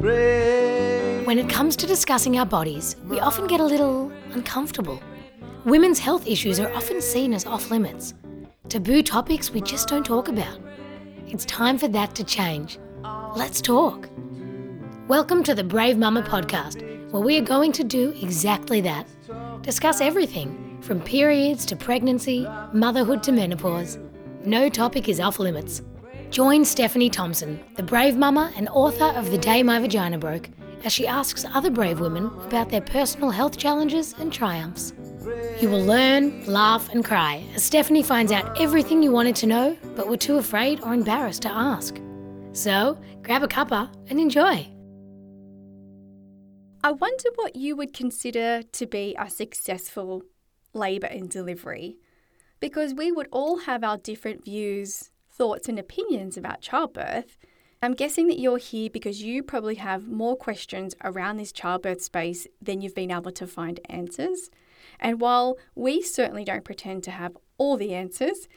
When it comes to discussing our bodies, we often get a little uncomfortable. Women's health issues are often seen as off limits, taboo topics we just don't talk about. It's time for that to change. Let's talk. Welcome to the Brave Mama podcast, where we are going to do exactly that discuss everything from periods to pregnancy, motherhood to menopause. No topic is off limits. Join Stephanie Thompson, the brave mama and author of The Day My Vagina Broke, as she asks other brave women about their personal health challenges and triumphs. You will learn, laugh, and cry as Stephanie finds out everything you wanted to know but were too afraid or embarrassed to ask. So, grab a cuppa and enjoy. I wonder what you would consider to be a successful labour and delivery, because we would all have our different views, thoughts, and opinions about childbirth. I'm guessing that you're here because you probably have more questions around this childbirth space than you've been able to find answers. And while we certainly don't pretend to have all the answers,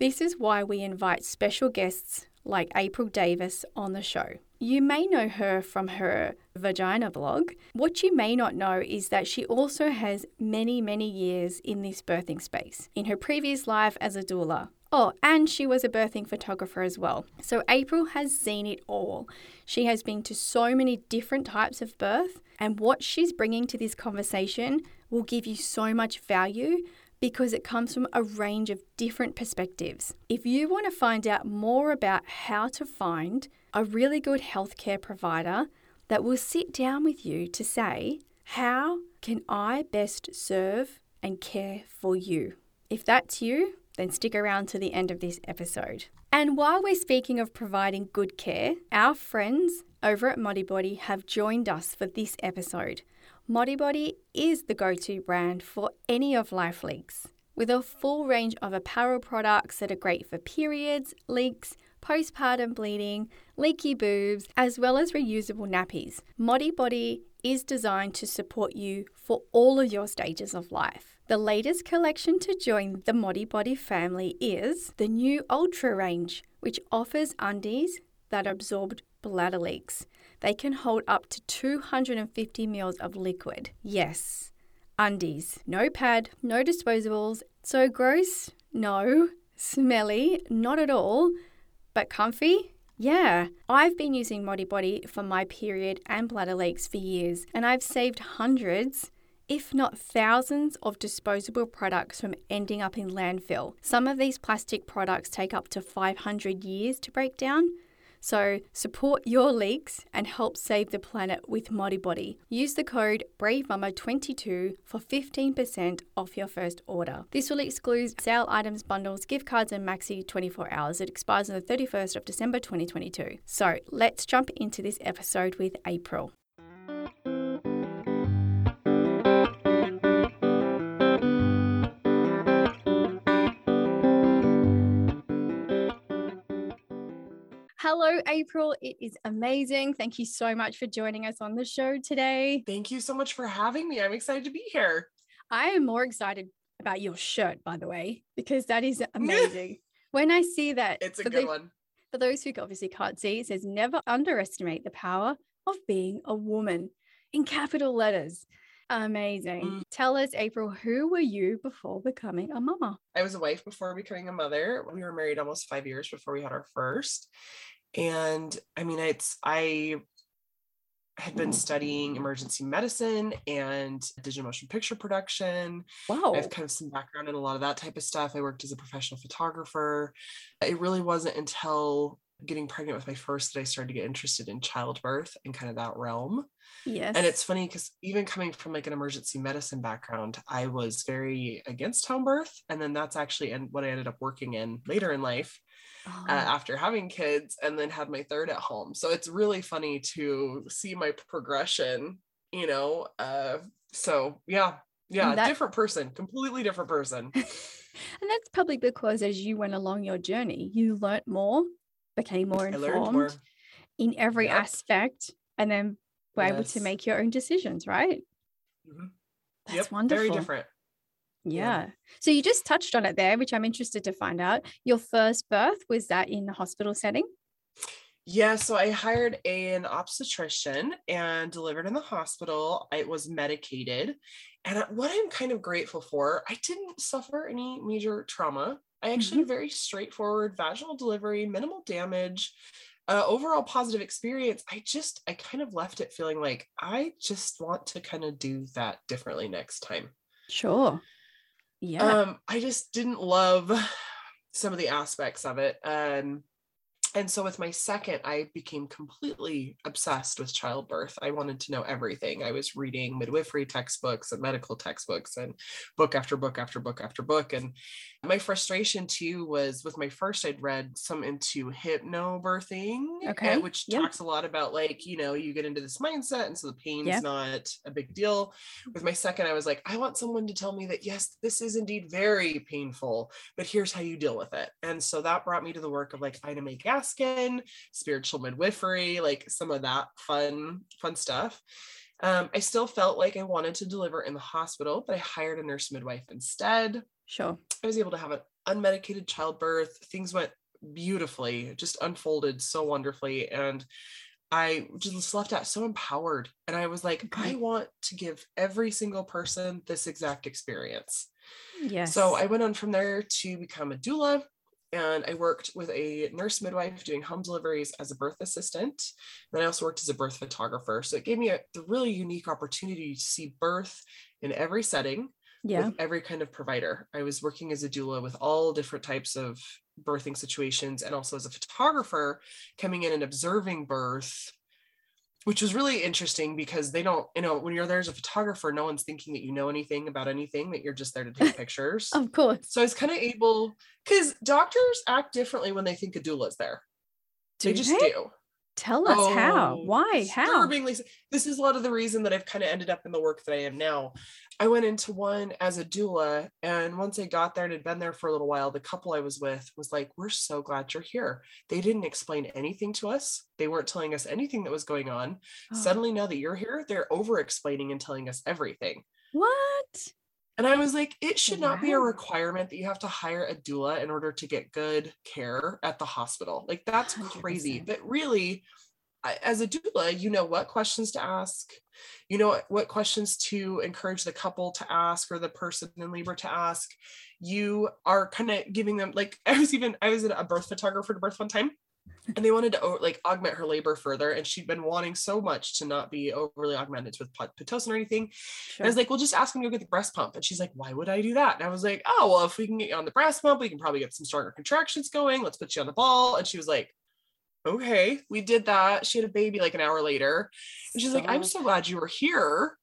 this is why we invite special guests like April Davis on the show. You may know her from her vagina blog. What you may not know is that she also has many, many years in this birthing space. In her previous life as a doula, Oh, and she was a birthing photographer as well. So April has seen it all. She has been to so many different types of birth, and what she's bringing to this conversation will give you so much value because it comes from a range of different perspectives. If you want to find out more about how to find a really good healthcare provider that will sit down with you to say, How can I best serve and care for you? If that's you, then stick around to the end of this episode. And while we're speaking of providing good care, our friends over at Modibodi have joined us for this episode. Modibodi is the go to brand for any of Life Leaks, with a full range of apparel products that are great for periods, leaks, postpartum bleeding, leaky boobs, as well as reusable nappies. Modibodi is designed to support you for all of your stages of life. The latest collection to join the Modibodi family is the new Ultra range, which offers undies that absorb bladder leaks. They can hold up to 250 ml of liquid. Yes, undies. No pad, no disposables. So gross? No. Smelly? Not at all. But comfy? Yeah, I've been using Modibodi for my period and bladder leaks for years, and I've saved hundreds, if not thousands, of disposable products from ending up in landfill. Some of these plastic products take up to 500 years to break down. So support your leaks and help save the planet with Modibodi. Use the code BRAVEMUMMA22 for 15% off your first order. This will exclude sale items, bundles, gift cards, and maxi 24 hours. It expires on the 31st of December 2022. So let's jump into this episode with April. Hello, April. It is amazing. Thank you so much for joining us on the show today. Thank you so much for having me. I'm excited to be here. I am more excited about your shirt, by the way, because that is amazing. when I see that, It's a good the- one. For those who obviously can't see, it says never underestimate the power of being a woman in capital letters. Amazing. Mm. Tell us, April, who were you before becoming a mama? I was a wife before becoming a mother. We were married almost five years before we had our first. And I mean, it's, I had been studying emergency medicine and digital motion picture production. Wow. I have kind of some background in a lot of that type of stuff. I worked as a professional photographer. It really wasn't until getting pregnant with my first that I started to get interested in childbirth and kind of that realm. Yes. And it's funny because even coming from like an emergency medicine background, I was very against home birth. And then that's actually and what I ended up working in later in life Oh, uh, after having kids and then had my third at home. So it's really funny to see my progression, you know. Uh, so yeah, yeah, that- different person, completely different person. and that's probably because as you went along your journey, you learnt more, became more informed more. in every Yep. aspect, and then were able to make your own decisions, right? Mhm. That's Yep, wonderful. Very different. Yeah. So you just touched on it there, which I'm interested to find out. Your first birth was that in the hospital setting? Yeah, so I hired a, an obstetrician and delivered in the hospital. I was medicated. And what I'm kind of grateful for, I didn't suffer any major trauma. I actually had a very straightforward vaginal delivery, minimal damage, uh, overall positive experience. I just, I kind of left it feeling like I just want to kind of do that differently next time. Sure. Yeah. Um, I just didn't love some of the aspects of it. Um, and so with my second i became completely obsessed with childbirth. I wanted to know everything. I was reading midwifery textbooks and medical textbooks and book after book after book after book. And my frustration too was with my first i'd read some into hypnobirthing uh, okay. which yep. talks a lot about like you know you get into this mindset and so the pain's yep. not a big deal. With my second i was like i want someone to tell me that yes this is indeed very painful but here's how you deal with it. And so that brought me to the work of like ina may Gaskin, spiritual midwifery, like some of that fun, fun stuff. Um, I still felt like I wanted to deliver in the hospital, but I hired a nurse midwife instead. Sure. I was able to have an unmedicated childbirth. Things went beautifully, just unfolded so wonderfully. And I just left out so empowered. And I was like, okay. I want to give every single person this exact experience. Yes. So I went on from there to become a doula and I worked with a nurse midwife doing home deliveries as a birth assistant. Then I also worked as a birth photographer. So it gave me a really unique opportunity to see birth in every setting yeah. with every kind of provider. I was working as a doula with all different types of birthing situations and also as a photographer coming in and observing birth which was really interesting because they don't, you know, when you're there as a photographer, no one's thinking that you know anything about anything, that you're just there to take pictures. of course. So I was kind of able, because doctors act differently when they think a doula is there. Do they just they? do. Tell us oh, how. Why? How? This is a lot of the reason that I've kind of ended up in the work that I am now. I went into one as a doula, and once I got there and had been there for a little while, the couple I was with was like, We're so glad you're here. They didn't explain anything to us, they weren't telling us anything that was going on. Oh. Suddenly, now that you're here, they're over explaining and telling us everything. What? And I was like, it should not be a requirement that you have to hire a doula in order to get good care at the hospital. Like, that's 100%. crazy. But really, as a doula, you know what questions to ask, you know what questions to encourage the couple to ask or the person in labor to ask. You are kind of giving them, like, I was even, I was a birth photographer to birth one time and they wanted to like augment her labor further and she'd been wanting so much to not be overly augmented with pitocin or anything. Sure. i was like well just ask them to go get the breast pump. And she's like why would i do that? And i was like oh well if we can get you on the breast pump we can probably get some stronger contractions going. Let's put you on the ball. And she was like okay we did that. She had a baby like an hour later. And she's so... like i'm so glad you were here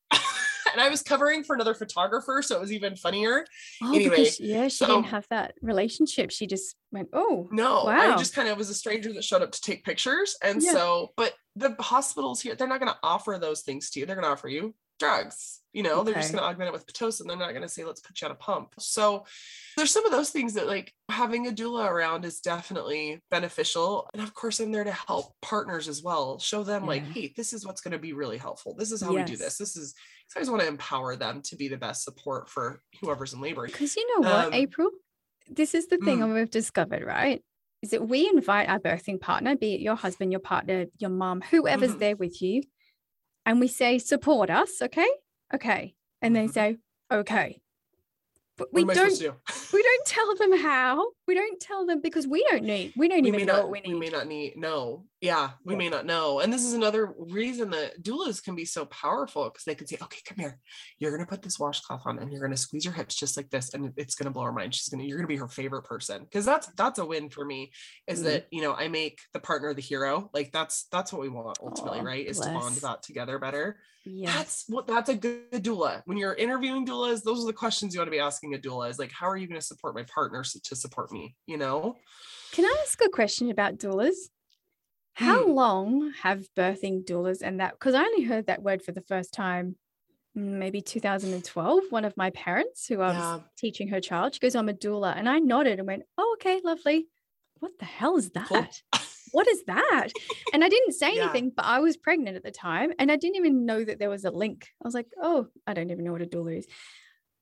and I was covering for another photographer, so it was even funnier. Oh, anyway, because, yeah, she so, didn't have that relationship. She just went, "Oh, no!" Wow. I just kind of was a stranger that showed up to take pictures, and yeah. so, but the hospitals here, they're not going to offer those things to you. They're going to offer you drugs. You know, okay. they're just going to augment it with pitocin. They're not going to say, "Let's put you on a pump." So there's some of those things that like having a doula around is definitely beneficial and of course i'm there to help partners as well show them yeah. like hey this is what's going to be really helpful this is how yes. we do this this is i always want to empower them to be the best support for whoever's in labor because you know what um, april this is the thing mm. we've discovered right is that we invite our birthing partner be it your husband your partner your mom whoever's mm-hmm. there with you and we say support us okay? Okay. And mm-hmm. they say okay. But we don't we don't tell them how. We don't tell them because we don't need we don't we even know not, what we need we may not need no yeah we may not know and this is another reason that doulas can be so powerful because they can say okay come here. You're going to put this washcloth on and you're going to squeeze your hips just like this and it's going to blow her mind. She's going to you're going to be her favorite person. Because that's that's a win for me is mm-hmm. that you know i make the partner the hero like that's that's what we want ultimately oh, right is bless. to bond that together better. Yeah. That's what that's a good doula. When you're interviewing doulas those are the questions you want to be asking a doula is like how are you going to support my partner to support me? You know? Can i ask a question about doulas how hmm. long have birthing doulas and that because i only heard that word for the first time maybe 2012 one of my parents who i was yeah. teaching her child she goes i'm a doula and i nodded and went oh okay lovely what the hell is that cool what is that? And I didn't say anything, yeah. but I was pregnant at the time and I didn't even know that there was a link. I was like, oh, I don't even know what a doula is.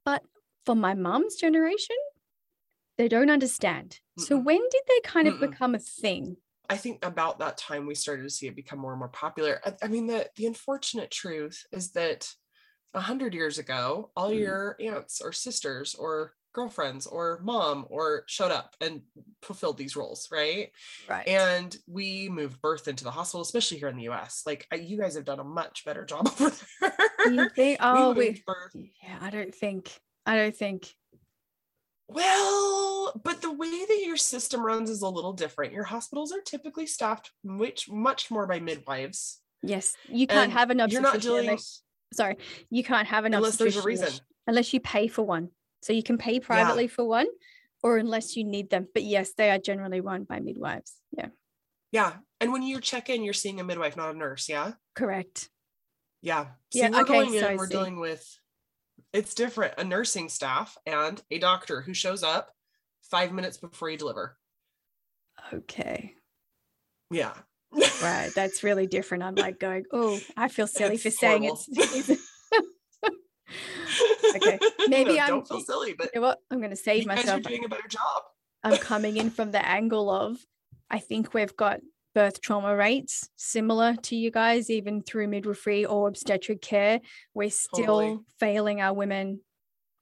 But for my mom's generation, they don't understand. Mm-mm. So when did they kind of Mm-mm. become a thing? I think about that time we started to see it become more and more popular. I, I mean, the the unfortunate truth is that a hundred years ago, all Mhm. your aunts or sisters or girlfriends or mom or showed up and fulfilled these roles, right? Right. And we moved birth into the hospital, especially here in the US. Like I, you guys have done a much better job over there. think? We Oh, moved we. Yeah, I don't think. I don't think. Well, but the way that your system runs is a little different. Your hospitals are typically staffed much much more by midwives. Yes, you can't And have an You're not dealing unless. Sorry, you can't have an unless there's a reason. unless you pay for one. So you can pay privately for one, or unless you need them. But yes, they are generally run by midwives. Yeah, Yeah. And when you check in, you're seeing a midwife, not a nurse. Yeah. correct. Yeah. See, Yeah, we're okay, going in, so we're dealing with it's different, a nursing staff and a doctor who shows up five minutes before you deliver. Okay, Yeah. right. That's really different. I'm like going, oh, I feel silly It's for saying horrible. it's. Okay, maybe No, I'm- don't feel silly, but you know what? I'm going to save you guys are doing a better job. I'm coming in from the angle of I think we've got birth trauma rates similar to you guys, even through midwifery or obstetric care. We're still Totally. failing our women,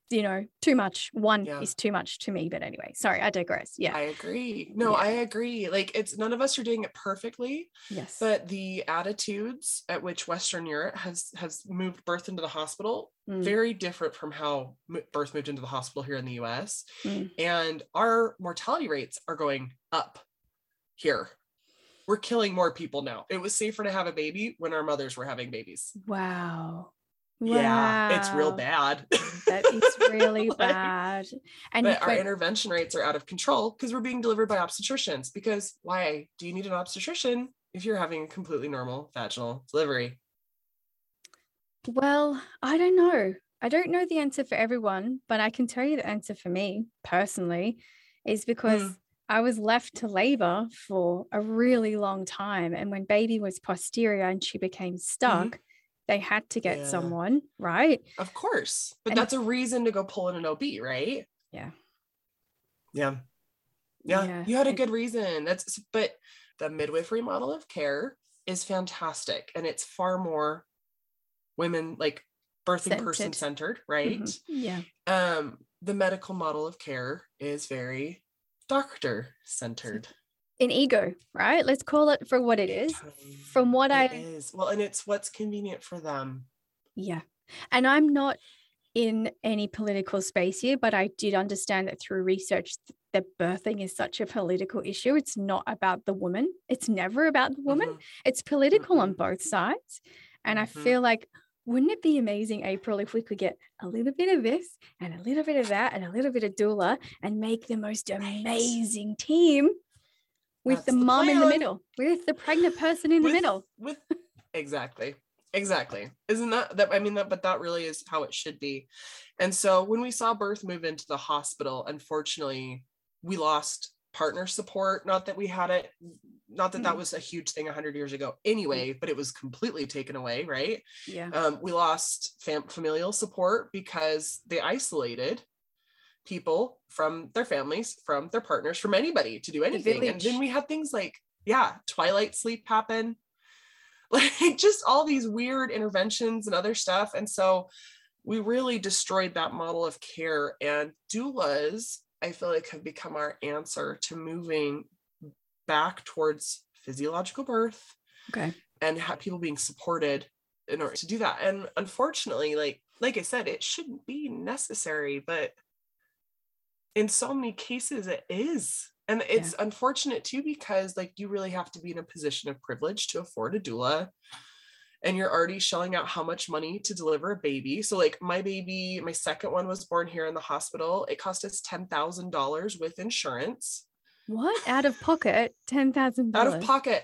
you know, too much. One Yeah. is too much to me. But anyway, sorry, I digress. Yeah. I agree. No, Yeah. I agree. Like it's none of us are doing it perfectly, yes. but the attitudes at which Western Europe has has moved birth into the hospital Mm, very different from how birth moved into the hospital here in the US. Mm. And our mortality rates are going up here. We're killing more people now. It was safer to have a baby when our mothers were having babies. wow. Yeah, it's real Wow. bad. That is really Like, bad. And but our intervention rates are out of control because we're being delivered by obstetricians. Because why do you need an obstetrician if you're having a completely normal vaginal delivery? Well, I don't know. I don't know the answer for everyone, but I can tell you the answer for me personally is because Mm. I was left to labor for a really long time. And when baby was posterior and she became stuck, they had to get Mm-hmm. Yeah. someone, right? Of course, but And- that's a reason to go pull in an OB, right? Yeah. Yeah. Yeah. Yeah, You had a good reason. That's but the midwifery model of care is fantastic and it's far more women like birthing person Centered. centered, right? Mhm. Yeah. Um the medical model of care is very doctor centered. An ego, right? Let's call it for what it is. From what It I is. Well, and it's what's convenient for them. Yeah. And I'm not in any political space here, but I did understand that through research that birthing is such a political issue. It's not about the woman. It's never about the woman. Mhm. It's political on Mhm. both sides. And I Mhm. feel like wouldn't it be amazing, April, if we could get a little bit of this and a little bit of that and a little bit of doula and make the most amazing team with That's the the mom in the middle, with the pregnant person in the middle. with exactly. Exactly. Isn't that that i mean that but that really is how it should be. And so when we saw birth move into the hospital unfortunately we lost partner support. Not that we had it not that that Mm. was a huge thing 100 years ago anyway but it was completely taken away right? Yeah. um, we lost fam- familial support because they isolated people from their families from their partners from anybody to do anything. and then we had things like yeah twilight sleep happen. Like just all these weird interventions and other stuff. And so we really destroyed that model of care. And doulas i feel like have become our answer to moving back towards physiological birth Okay. and have people being supported in order to do that. And unfortunately like like i said it shouldn't be necessary but in so many cases it is and it's unfortunate too because like you really have to be in a position of privilege to afford a doula and you're already shelling out how much money to deliver a baby so like my baby my second one was born here in the hospital it cost us $10000 with insurance What? Out of pocket? $10,000. out of pocket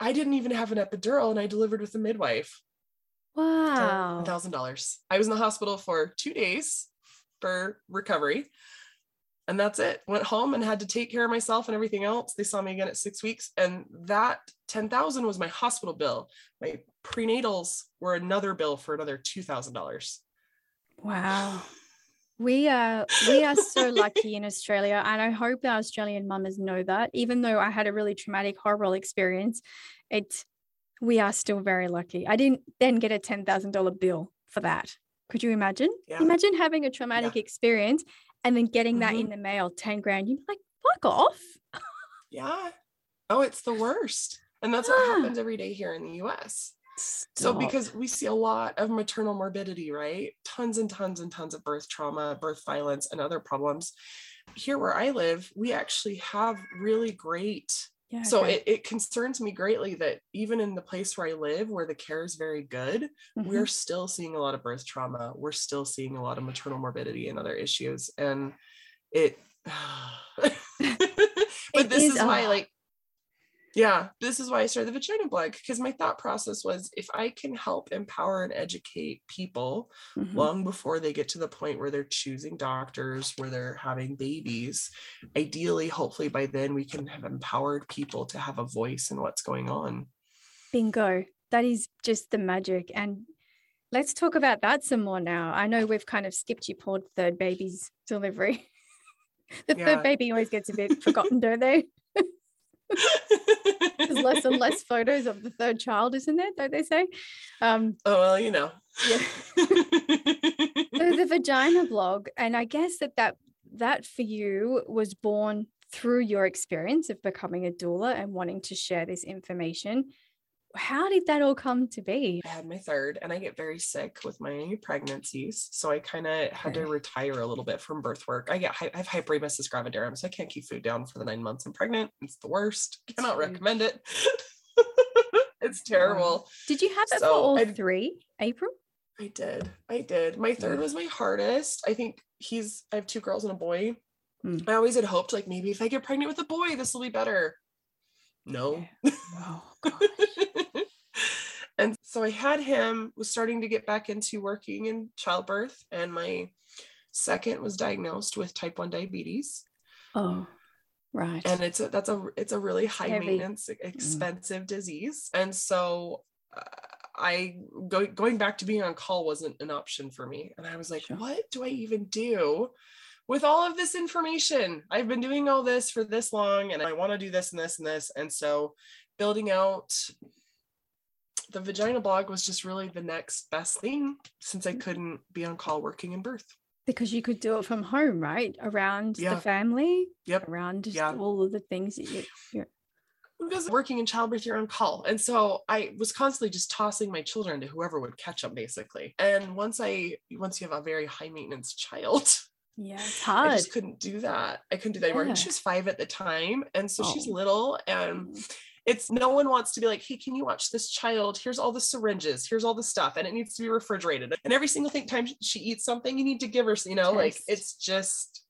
i didn't even have an epidural and i delivered with a midwife Wow. thousand dollars. I was in the hospital for two days for recovery. And that's it. Went home and had to take care of myself and everything else. They saw me again at six weeks. And that 10,000 was my hospital bill. My prenatals were another bill for another $2,000. Wow. We are we are so lucky in Australia, and I hope our Australian mamas know that. Even though I had a really traumatic, horrible experience, it's we are still very lucky. I didn't then get a ten thousand dollar bill for that. Could you imagine? Yeah. Imagine having a traumatic experience and then getting that Mhm. in the mail, ten grand. You'd be like, fuck off. Yeah. Oh, it's the worst. And that's what happens every day here in the US. So, because we see a lot of maternal morbidity, right? Tons and tons and tons of birth trauma, birth violence, and other problems. Here where I live, we actually have really great. Yeah, So okay. it, it concerns me greatly that even in the place where I live, where the care is very good, Mhm. we're still seeing a lot of birth trauma. We're still seeing a lot of maternal morbidity and other issues. And it, but It this is, is, why, like, yeah, this is why I started the vagina blog because my thought process was if I can help empower and educate people Mhm. long before they get to the point where they're choosing doctors, where they're having babies, ideally, hopefully by then we can have empowered people to have a voice in what's going on. Bingo. That is just the magic. And let's talk about that some more now. I know we've kind of skipped your poor third baby's delivery. the Yeah. third baby always gets a bit forgotten, don't they? There's less and less photos of the third child, isn't there? Don't they say? Um, Oh, well, you know. Yeah. so the vagina blog, and I guess that that that for you was born through your experience of becoming a doula and wanting to share this information. How did that all come to be? I had my third and I get very sick with my pregnancies. So I kind of had to retire a little bit from birth work. I get I have hyperemesis gravidarum, so I can't keep food down for the nine months I'm pregnant. It's the worst. It's Cannot huge. recommend it. it's terrible. Did you have that for all I- three? April? I did. I did. My third was my hardest. I think he's I have two girls and a boy. Mm. I always had hoped like maybe if I get pregnant with a boy, this will be better. No. Oh and so I had him, was starting to get back into working in childbirth, and my second was diagnosed with type 1 diabetes. Oh, right. And it's a that's a it's a really high heavy. maintenance, e, expensive disease. And so uh, I go, going back to being on call wasn't an option for me. And I was like, Sure. what do I even do? With all of this information, I've been doing all this for this long and I want to do this and this and this. And so building out the vagina blog was just really the next best thing since I mm. couldn't be on call working in birth. because you could do it from home, right? Around Yeah. the family, Yep. around Yeah. all of the things that you, you're because working in childbirth you're on call and so i was constantly just tossing my children to whoever would catch them basically and once i once you have a very high maintenance child yeah, it's i just couldn't do that. I couldn't do that anymore. Yeah. and she was five at the time and so she's Oh. little and Mm. it's no one wants to be like hey can you watch this child? Here's all the syringes. Here's all the stuff and it needs to be refrigerated. And every single thing time she eats something you need to give her you know like it's just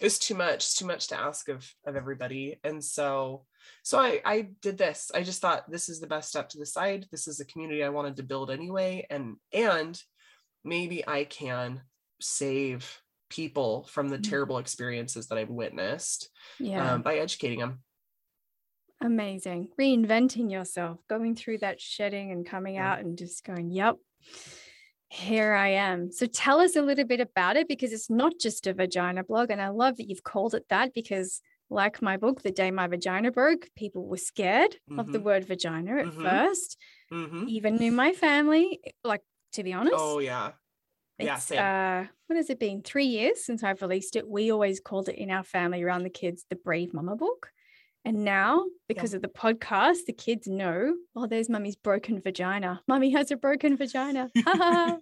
it was too much it's too much to ask of of everybody and so so I, I did this. I just thought this is the best step to the side. This is the community i wanted to build anyway and and maybe i can save people from the Mm. terrible experiences that i've witnessed Yeah. um, by educating them Amazing. Reinventing yourself, going through that shedding and coming Yeah. out and just going, yep, here I am. So tell us a little bit about it because it's not just a vagina blog. And I love that you've called it that because, like my book, The Day My Vagina Broke, people were scared of the Mhm. word vagina at Mhm. first. Mhm. Even in my family, like to be honest, oh yeah yeah same uh, what has it been? Three years since I've released it. We always called it in our family around the kids the Brave Mama book. And now, because of the podcast, the kids know, oh, there's mummy's broken vagina. Mummy has a broken vagina.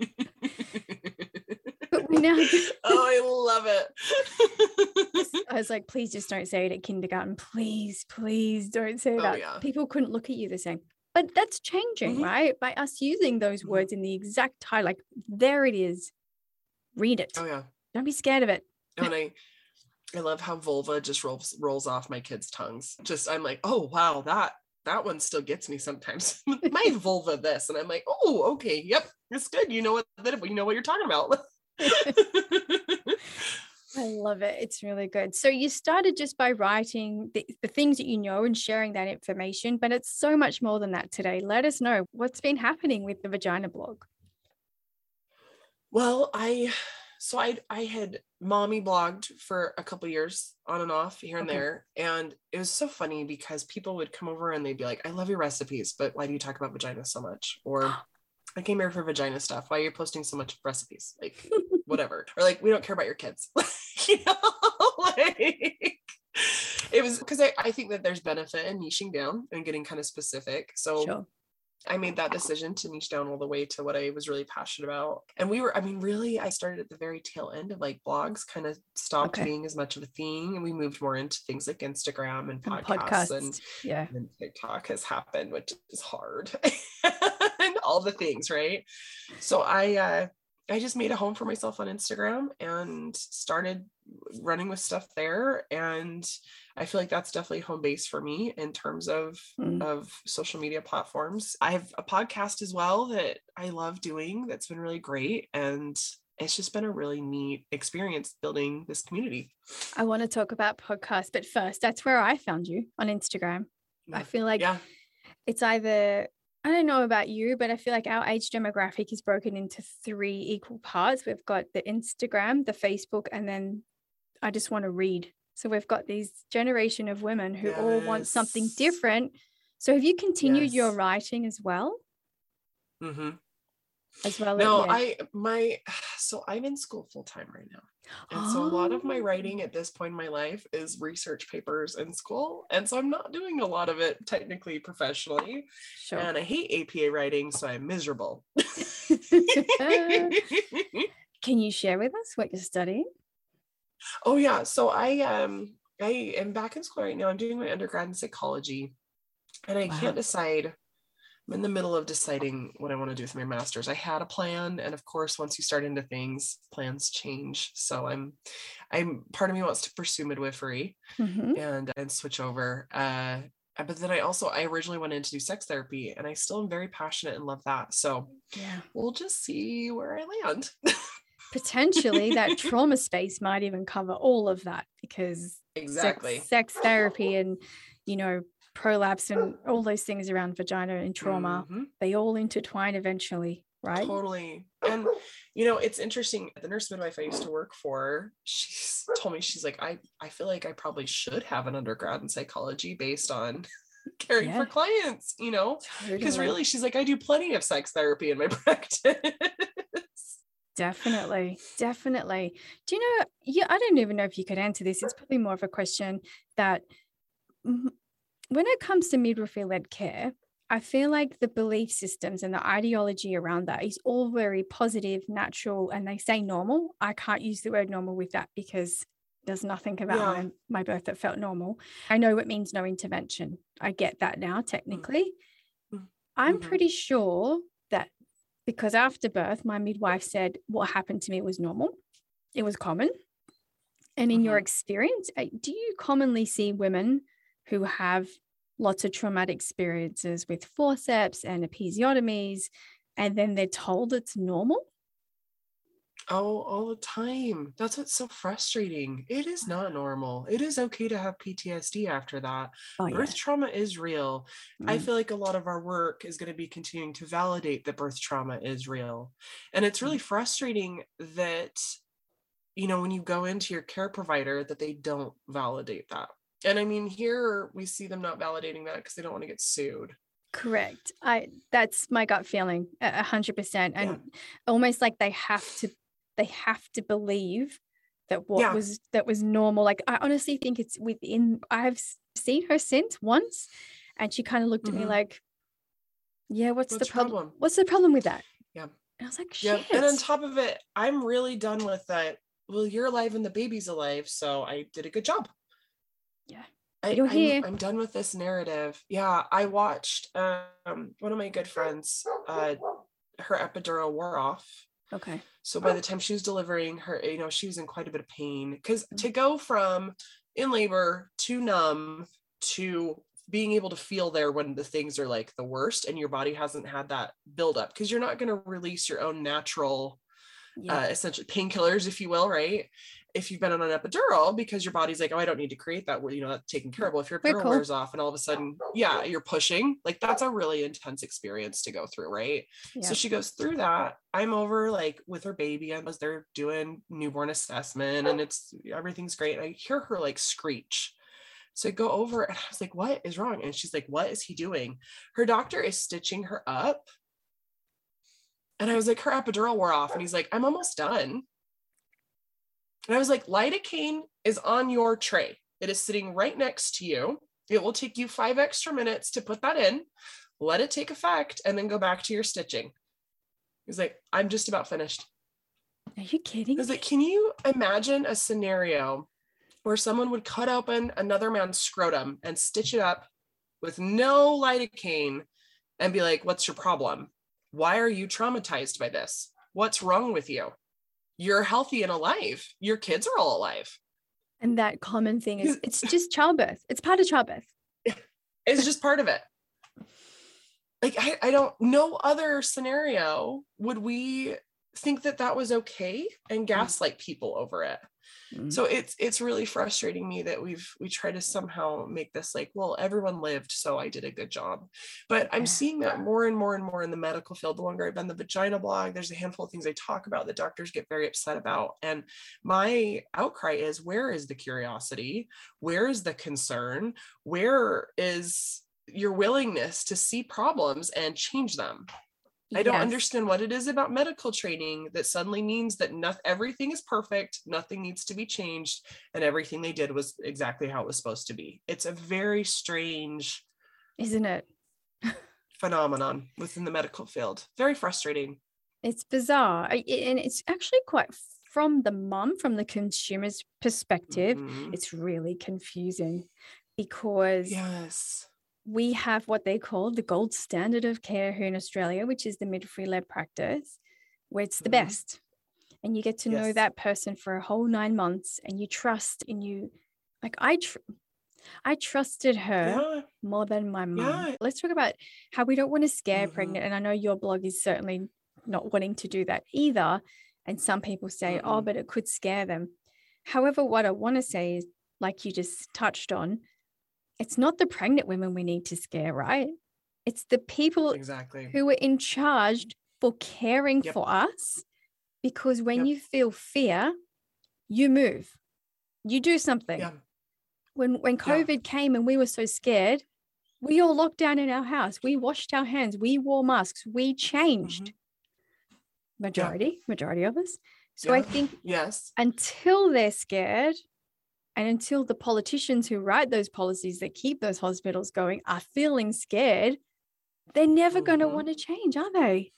But we now, oh i love it I was like, please just don't say it at kindergarten. Please, please don't say Oh, that. yeah. People couldn't look at you the same. But that's changing, Mhm. right? By us using those Mhm. words in the exact title, like there it is. Read it. oh yeah Don't be scared of it. and i i love how vulva just rolls rolls off my kids tongues just i'm like oh wow that that one still gets me sometimes my vulva this and i'm like oh okay yep it's good you know what you know what you're talking about I love it. It's really good. So you started just by writing the, the things that you know and sharing that information, but it's so much more than that today. Let us know what's been happening with the vagina blog. Well, I so I I had mommy blogged for a couple years on and off here and Okay. there, and it was so funny because people would come over and they'd be like, "I love your recipes, but why do you talk about vagina so much?" Or I came here for vagina stuff. Why are you posting so much recipes? Like whatever. Or like we don't care about your kids. you know, like it was because I, I think that there's benefit in niching down and getting kind of specific. So Sure. I made that decision to niche down all the way to what I was really passionate about. And we were, I mean, really, I started at the very tail end of like blogs kind of stopped Okay. being as much of a thing. And we moved more into things like Instagram and And podcasts, and. Yeah. and TikTok has happened, which is hard. and all the things, right? So I uh I just made a home for myself on Instagram and started running with stuff there. And I feel like that's definitely home base for me in terms of Mm. of social media platforms. I have a podcast as well that I love doing that's been really great. And it's just been a really neat experience building this community. I want to talk about podcasts, but first, that's where I found you on Instagram. I feel like yeah. it's either I don't know about you, but I feel like our age demographic is broken into three equal parts. We've got the Instagram, the Facebook, and then I just want to read. So we've got these generation of women who all want something different. So have you continued your writing as well? hmm As well No, as I my so I'm in school full time right now. And so a lot of my Oh. writing at this point in my life is research papers in school. And so I'm not doing a lot of it technically professionally. sure. And I hate APA writing, so I'm miserable. Can you share with us what you're studying? oh yeah. So I um I am back in school right now. I'm doing my undergrad in psychology. And I Wow. can't decide. I'm in the middle of deciding what I want to do with my master's. I had a plan, and of course, once you start into things, plans change. So I'm, I'm part of me wants to pursue midwifery Mhm. and and switch over. Uh, but then I also I originally went in to do sex therapy, and I still am very passionate and love that. So Yeah. we'll just see where I land. Potentially that trauma space might even cover all of that because exactly. sex, sex therapy and you know prolapse and all those things around vagina and trauma Mhm. they all intertwine eventually right Totally. And you know, it's interesting. The nurse midwife I used to work for, she's told me she's like, I I feel like I probably should have an undergrad in psychology based on caring Yeah. for clients, you know? Because Totally. really, she's like, I do plenty of sex therapy in my practice. definitely definitely do you know yeah i don't even know if you could answer this it's probably more of a question that when it comes to midwifery led care i feel like the belief systems and the ideology around that is all very positive natural and they say normal i can't use the word normal with that because there's nothing about Yeah. my, my birth that felt normal i know it means no intervention i get that now technically Mm. i'm Mhm. pretty sure that because after birth, my midwife said what happened to me was normal. It was common. And in your Mhm. experience, uh, do you commonly see women who have lots of traumatic experiences with forceps and episiotomies, and then they're told it's normal? oh, all the time. That's what's so frustrating. It is not normal. It is okay to have PTSD after that. Oh, Birth trauma is real. I Mm. feel like a lot of our work is going to be continuing to validate that birth trauma is real. And it's really frustrating that, you know, when you go into your care provider, that they don't validate that. And I mean, here we see them not validating that because they don't want to get sued. Correct. I that's my gut feeling, a hundred percent, and Yeah. almost like they have to, they have to believe that what Yeah. was that was normal. Like I honestly think it's within. I've seen her since once, and she kind of looked at me Mhm. like, "Yeah, what's, What's the problem? problem? What's the problem with that?" Yeah. And I was like, Yeah. "Shit." And on top of it, I'm really done with that. Well, you're alive and the baby's alive. So I did a good job. Yeah. I, You're I'm, here. I'm done with this narrative. Yeah. I watched um, one of my good friends, uh, her epidural wore off. okay. So by the time she was delivering her, you know, she was in quite a bit of pain. Because Mm. to go from in labor to numb to being able to feel there when the things are like the worst and your body hasn't had that buildup, because you're not going to release your own natural Yeah. uh, essentially painkillers, if you will, right? If you've been on an epidural because your body's like, oh, I don't need to create that, where you know, that's taken care of. Well, if your epidural cool. wears off and all of a sudden, yeah, you're pushing, like that's a really intense experience to go through, right? Yeah. So she goes through that. I'm over like with her baby as they're doing newborn assessment and it's everything's great. I hear her like screech. So I go over and I was like, what is wrong? And she's like, what is he doing? Her doctor is stitching her up. And I was like, her epidural wore off. And he's like, I'm almost done. And I was like, lidocaine is on your tray. It is sitting right next to you. It will take you five extra minutes to put that in, let it take effect, and then go back to your stitching. He's like, I'm just about finished. Are you kidding? I was like, can you imagine a scenario where someone would cut open another man's scrotum and stitch it up with no lidocaine and be like, what's your problem? Why are you traumatized by this? What's wrong with you? You're healthy and alive. Your kids are all alive. And that common thing is it's just childbirth. It's part of childbirth. It's just part of it. Like, I, I don't, no other scenario would we think that that was okay and mm. gaslight people over it. Mm. so it's it's really frustrating me that we've we try to somehow make this like well everyone lived so i did a good job. But i'm seeing that more and more and more in the medical field the longer i've been the vagina blog there's a handful of things i talk about that doctors get very upset about. And my outcry is where is the curiosity? Where is the concern? Where is your willingness to see problems and change them I don't Yes. understand what it is about medical training that suddenly means that not everything is perfect, nothing needs to be changed, and everything they did was exactly how it was supposed to be. It's a very strange Isn't it? phenomenon within the medical field. Very frustrating. It's bizarre. And it's actually quite from the mum, from the consumer's perspective, Mhm. it's really confusing because Yes. We have what they call the gold standard of care here in Australia, which is the midwifery led practice, where it's the Mhm. best. And you get to know that person for a whole nine months and you trust and you like I tr- I trusted her Yeah. more than my mum. Yeah. Let's talk about how we don't want to scare Mhm. pregnant. And I know your blog is certainly not wanting to do that either. And some people say, oh, Mm-mm. but it could scare them. However, what I want to say is, like you just touched on, it's not the pregnant women we need to scare, right? It's the people Exactly. who are in charge for caring Yep. for us. Because when Yep. you feel fear, you move, you do something Yeah. when when covid came and we were so scared we all locked down in our house we washed our hands we wore masks we changed mm-hmm. majority majority of us so i think Yes. until they're scared and until the politicians who write those policies that keep those hospitals going are feeling scared they're never going to want to change are they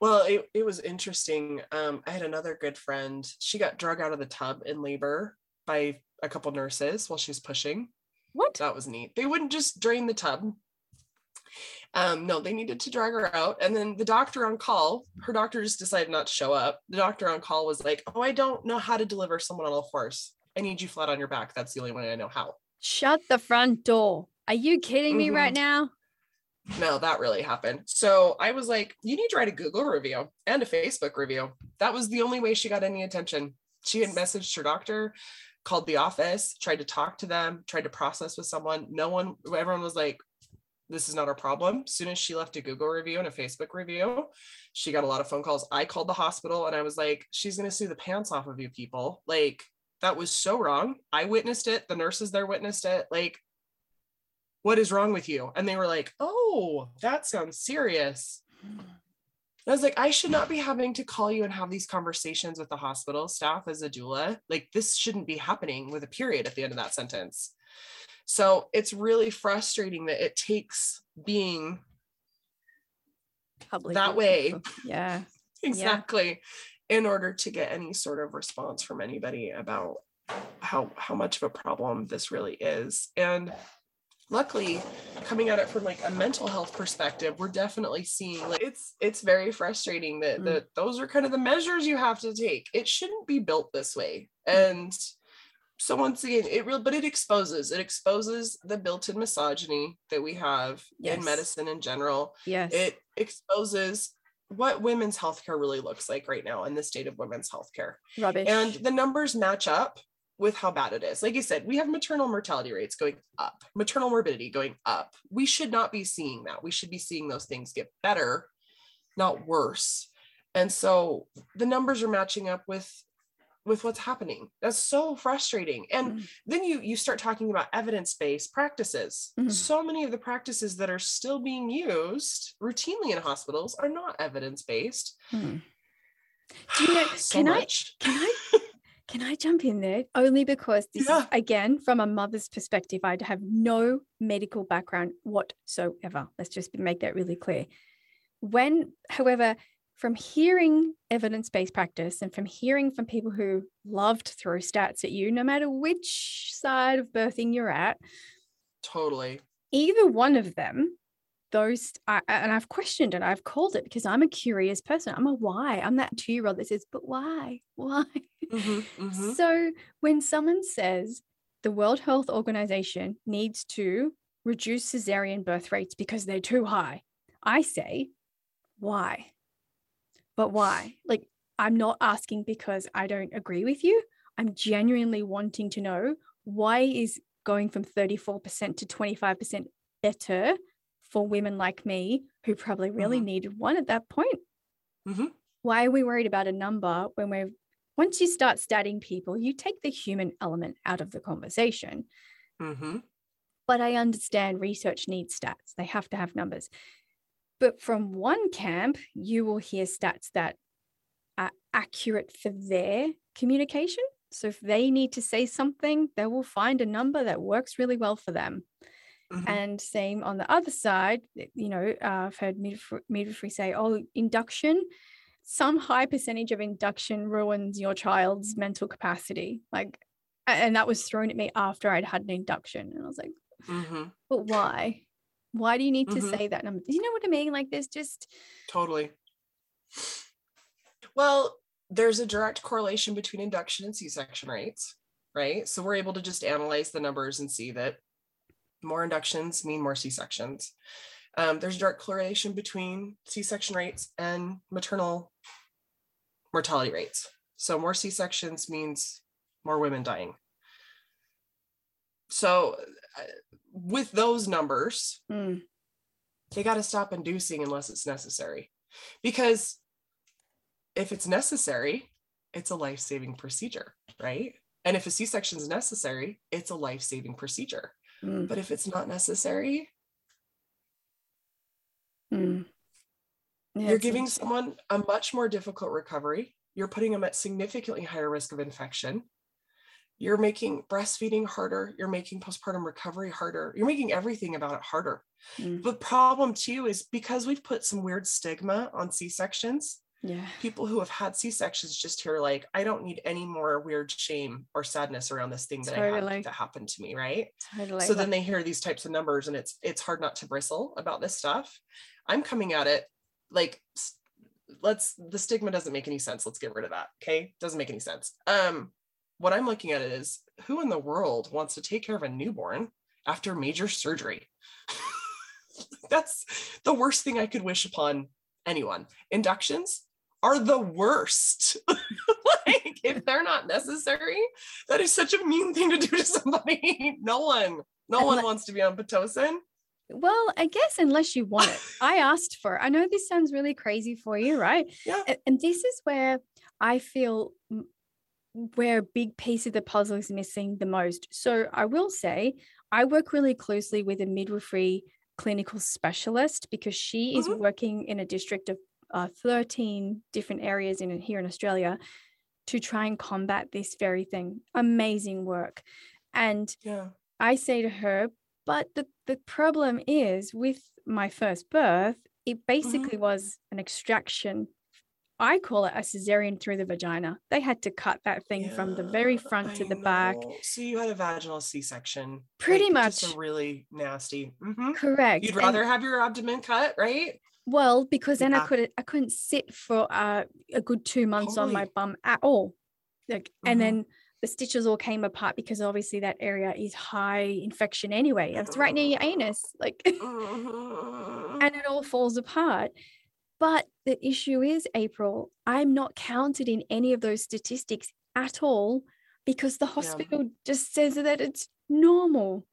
Well, it, it was interesting. Um, I had another good friend. She got drug out of the tub in labor by a couple nurses while she was pushing. what That was neat. They wouldn't just drain the tub. Um, no, they needed to drag her out. And then the doctor on call, her doctor just decided not to show up. The doctor on call was like, Oh, I don't know how to deliver someone on all fours. I need you flat on your back. That's the only way I know how. shut the front door are you kidding me right Mhm. now No, that really happened. So I was like, you need to write a Google review and a Facebook review. That was the only way she got any attention. She had messaged her doctor, called the office, tried to talk to them, tried to process with someone. No one, everyone was like, this is not our problem. As soon as she left a Google review and a Facebook review, she got a lot of phone calls. I called the hospital and I was like, she's going to sue the pants off of you people. Like, that was so wrong. I witnessed it. The nurses there witnessed it. Like, what is wrong with you? And they were like, oh, that sounds serious. I was like, I should not be having to call you and have these conversations with the hospital staff as a doula. Like, this shouldn't be happening with a period at the end of that sentence. So it's really frustrating that it takes being Public That way. yeah exactly in order to get any sort of response from anybody about how how much of a problem this really is. And luckily coming at it from like a mental health perspective we're definitely seeing like it's it's very frustrating that Mm. that those are kind of the measures you have to take. It shouldn't be built this way. And so once again it real but it exposes it exposes the built-in misogyny that we have Yes. in medicine in general. Yes. It exposes what women's healthcare really looks like right now in the state of women's healthcare. Rubbish. And the numbers match up with how bad it is. Like you said, we have maternal mortality rates going up, maternal morbidity going up. We should not be seeing that. We should be seeing those things get better, not worse. And so the numbers are matching up with with what's happening. That's so frustrating. And Mm. then you you start talking about evidence-based practices. Mhm. So many of the practices that are still being used routinely in hospitals are not evidence-based. Hmm. Do you know, so can I- Can I can I jump in there? Only because this Yeah. is again from a mother's perspective. I have no medical background whatsoever. Let's just make that really clear. When, however, from hearing evidence-based practice and from hearing from people who love to throw stats at you, no matter which side of birthing you're at, totally. either one of them those I, and i've questioned it i've called it because i'm a curious person i'm a why i'm that two-year-old that says but why why Mhm, mhm. so when someone says the world health organization needs to reduce cesarean birth rates because they're too high i say why but why like i'm not asking because i don't agree with you i'm genuinely wanting to know why is going from 34% to 25% better for women like me who probably really Mhm. needed one at that point Mhm. why are we worried about a number when we're once you start statting people you take the human element out of the conversation Mhm. but I understand research needs stats. They have to have numbers. But from one camp, you will hear stats that are accurate for their communication. So if they need to say something, they will find a number that works really well for them. Mhm. And same on the other side, you know, uh, I've heard midwifery, say, oh, induction, some high percentage of induction ruins your child's mental capacity. Like, and that was thrown at me after I'd had an induction. And I was like, Mhm. but why? Why do you need to Mhm. say that number? Do you know what I mean? Like, there's just, Totally. Well, there's a direct correlation between induction and C-section rates, right? So we're able to just analyze the numbers and see that more inductions mean more C-sections. Um, there's a direct correlation between C-section rates and maternal mortality rates. So more C-sections means more women dying. So uh, with those numbers, mm, they got to stop inducing unless it's necessary. Because if it's necessary, it's a life saving procedure, right? And if a C section is necessary, it's a life saving procedure. mm, But if it's not necessary, mm. Yeah, you're giving someone a much more difficult recovery. You're putting them at significantly higher risk of infection. You're making breastfeeding harder. You're making postpartum recovery harder. You're making everything about it harder. Mm, The problem, too, is because we've put some weird stigma on C sections, yeah. people who have had C-sections just hear like, I don't need any more weird shame or sadness around this thing that I had that happened to me, right? Totally. so then they hear these types of numbers and it's it's hard not to bristle about this stuff. I'm coming at it like let's the stigma doesn't make any sense. Let's get rid of that. Okay? Doesn't make any sense. Um what I'm looking at is who in the world wants to take care of a newborn after major surgery? That's the worst thing I could wish upon anyone. Inductions are the worst. like if they're not necessary, that is such a mean thing to do to somebody. No one, no And one wants to be on Pitocin. Well, I guess unless you want it. I asked for it. I know this sounds really crazy for you, right? Yeah. And this is where I feel where a big piece of the puzzle is missing the most. So I will say I work really closely with a midwifery clinical specialist because she is Mhm. working in a district of uh, 13 different areas in here in Australia to try and combat this very thing. Amazing work. And Yeah. I say to her, but the, the problem is with my first birth, it basically was an extraction. I call it a cesarean through the vagina. They had to cut that thing from the very Yeah, front to I the back. So you had a vaginal C-section. Pretty like, just much. a really nasty. Mhm. Correct. You'd And- rather have your abdomen cut, right? well, because then I Yeah. could I couldn't sit for uh, a good two months on my bum at all. Like, and Mhm. then the stitches all came apart because obviously that area is high infection anyway. It's right near your anus. Like Mhm. and it all falls apart. But the issue is, April, I'm not counted in any of those statistics at all because the hospital just says that it's normal.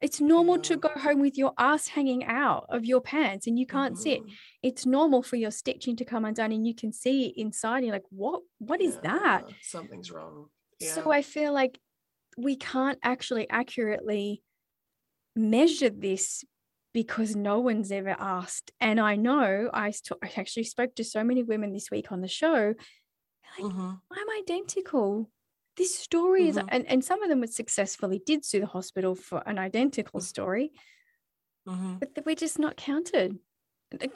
It's normal to go home with your ass hanging out of your pants and you can't sit. Mhm. It's normal for your stitching to come undone and you can see inside. You're like, what? What is that? Yeah, Something's wrong. Yeah. So I feel like we can't actually accurately measure this because no one's ever asked. And I know I, st- I actually spoke to so many women this week on the show. Like, Mhm. I'm identical. This story is, Mhm. and, and some of them would successfully did sue the hospital for an identical Mm. story, Mhm. but we're just not counted.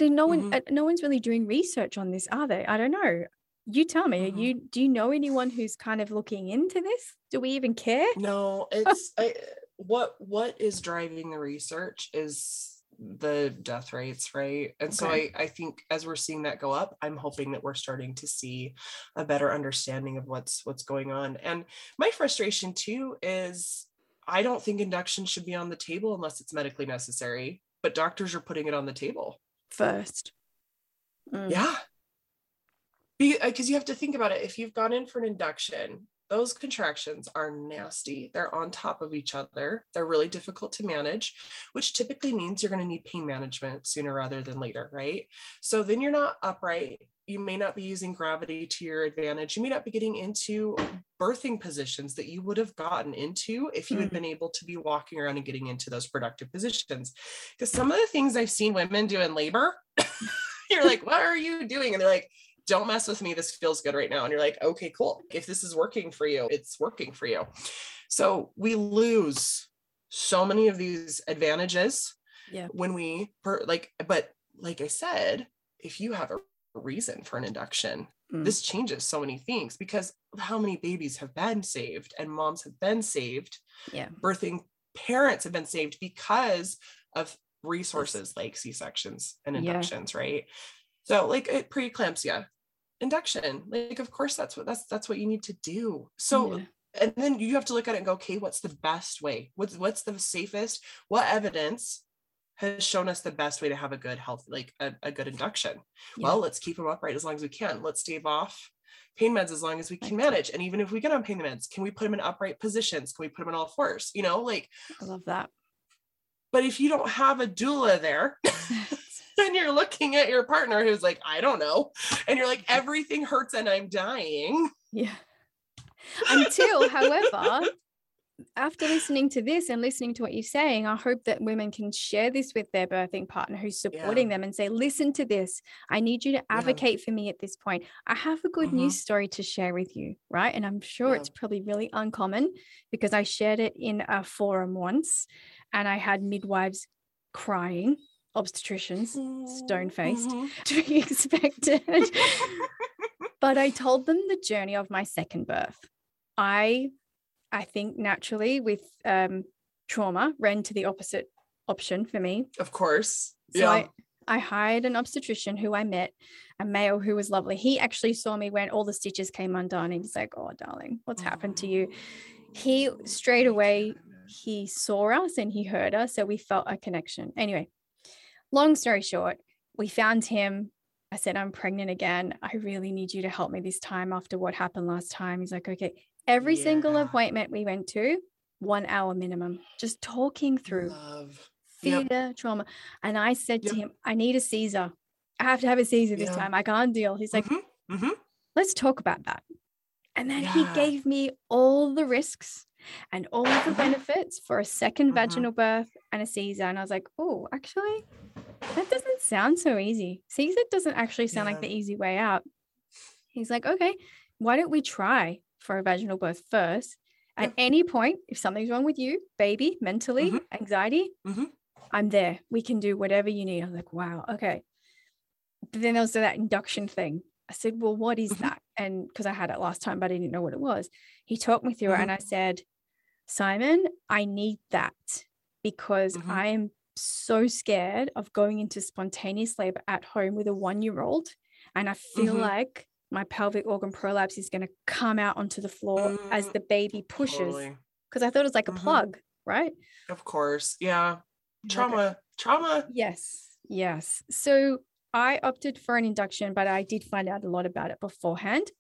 No one, Mhm. uh, no one's really doing research on this, are they? I don't know. You tell me. Mhm. you do you know anyone who's kind of looking into this? Do we even care? No, it's I, what what is driving the research is the death rates, right? And so I I think as we're seeing that go up, I'm hoping that we're starting to see a better understanding of what's what's going on. And my frustration too is I don't think induction should be on the table unless it's medically necessary, but doctors are putting it on the table. first. Mm. Yeah. Because you have to think about it. If you've gone in for an induction, those contractions are nasty. They're on top of each other. They're really difficult to manage, which typically means you're going to need pain management sooner rather than later, right? So then you're not upright. You may not be using gravity to your advantage. You may not be getting into birthing positions that you would have gotten into if you had Mhm. been able to be walking around and getting into those productive positions. Because some of the things I've seen women do in labor, you're like, what are you doing? And they're like, don't mess with me. This feels good right now. And you're like, okay, cool. If this is working for you, it's working for you. So we lose so many of these advantages Yeah. when we per, like, but like I said, if you have a reason for an induction, Mm. this changes so many things because how many babies have been saved and moms have been saved Yeah. birthing parents have been saved because of resources like C-sections and Yeah. inductions, right? So like uh, preeclampsia, induction, like of course that's what that's that's what you need to do. So Yeah. and then you have to look at it and go, okay, what's the best way? What's what's the safest? What evidence has shown us the best way to have a good health, like a, a good induction? Yeah. Well, let's keep them upright as long as we can. Let's stave off pain meds as long as we can manage. And even if we get on pain meds, can we put them in upright positions? Can we put them in all fours? You know, like I love that. But if you don't have a doula there, and you're looking at your partner who's like, I don't know, and you're like, everything hurts and I'm dying. Yeah. Until, however, after listening to this and listening to what you're saying, I hope that women can share this with their birthing partner who's supporting them and say, listen to this. I need you to advocate for me at this point. I have a good news story to share with you, right? And I'm sure Yeah. it's probably really uncommon because I shared it in a forum once and I had midwives crying, obstetricians, stone faced, Mhm. to be expected. but I told them the journey of my second birth. I I think naturally with um trauma ran to the opposite option for me. Of course. So yeah. I I hired an obstetrician who I met, a male who was lovely. He actually saw me when all the stitches came undone. And he's like, Oh, darling, what's happened to you? He straight away he saw us and he heard us. So we felt a connection. Anyway, long story short, we found him. I said, I'm pregnant again. I really need you to help me this time after what happened last time. He's like, okay. Every single appointment we went to, one hour minimum, just talking through Love. Yep. fear, trauma. And I said to him, I need a Caesar. I have to have a Caesar this Yeah. time. I can't deal. He's like, Mhm, mhm. let's talk about that. And then he gave me all the risks and all the benefits for a 2nd Mhm. vaginal birth and a Caesar. And I was like, oh, actually, that doesn't sound so easy. Caesar doesn't actually sound like the easy way out. He's like, okay, why don't we try for a vaginal birth first? At Yeah. any point, if something's wrong with you, baby, mentally, Mhm. anxiety, Mhm. I'm there. We can do whatever you need. I was like, wow, okay. But then there was that induction thing. I said, well, what is Mhm. that? And because I had it last time, but I didn't know what it was. He talked me through it and I said, Simon, I need that because Mhm. I am so scared of going into spontaneous labor at home with a one year old. And I feel Mhm. like my pelvic organ prolapse is going to come out onto the floor as Mm, the baby pushes. Totally. Because I thought it was like a Mhm. plug, right? Of course. Yeah. Like a- Trauma. Trauma. Yes, yes. So I opted for an induction, but I did find out a lot about it beforehand.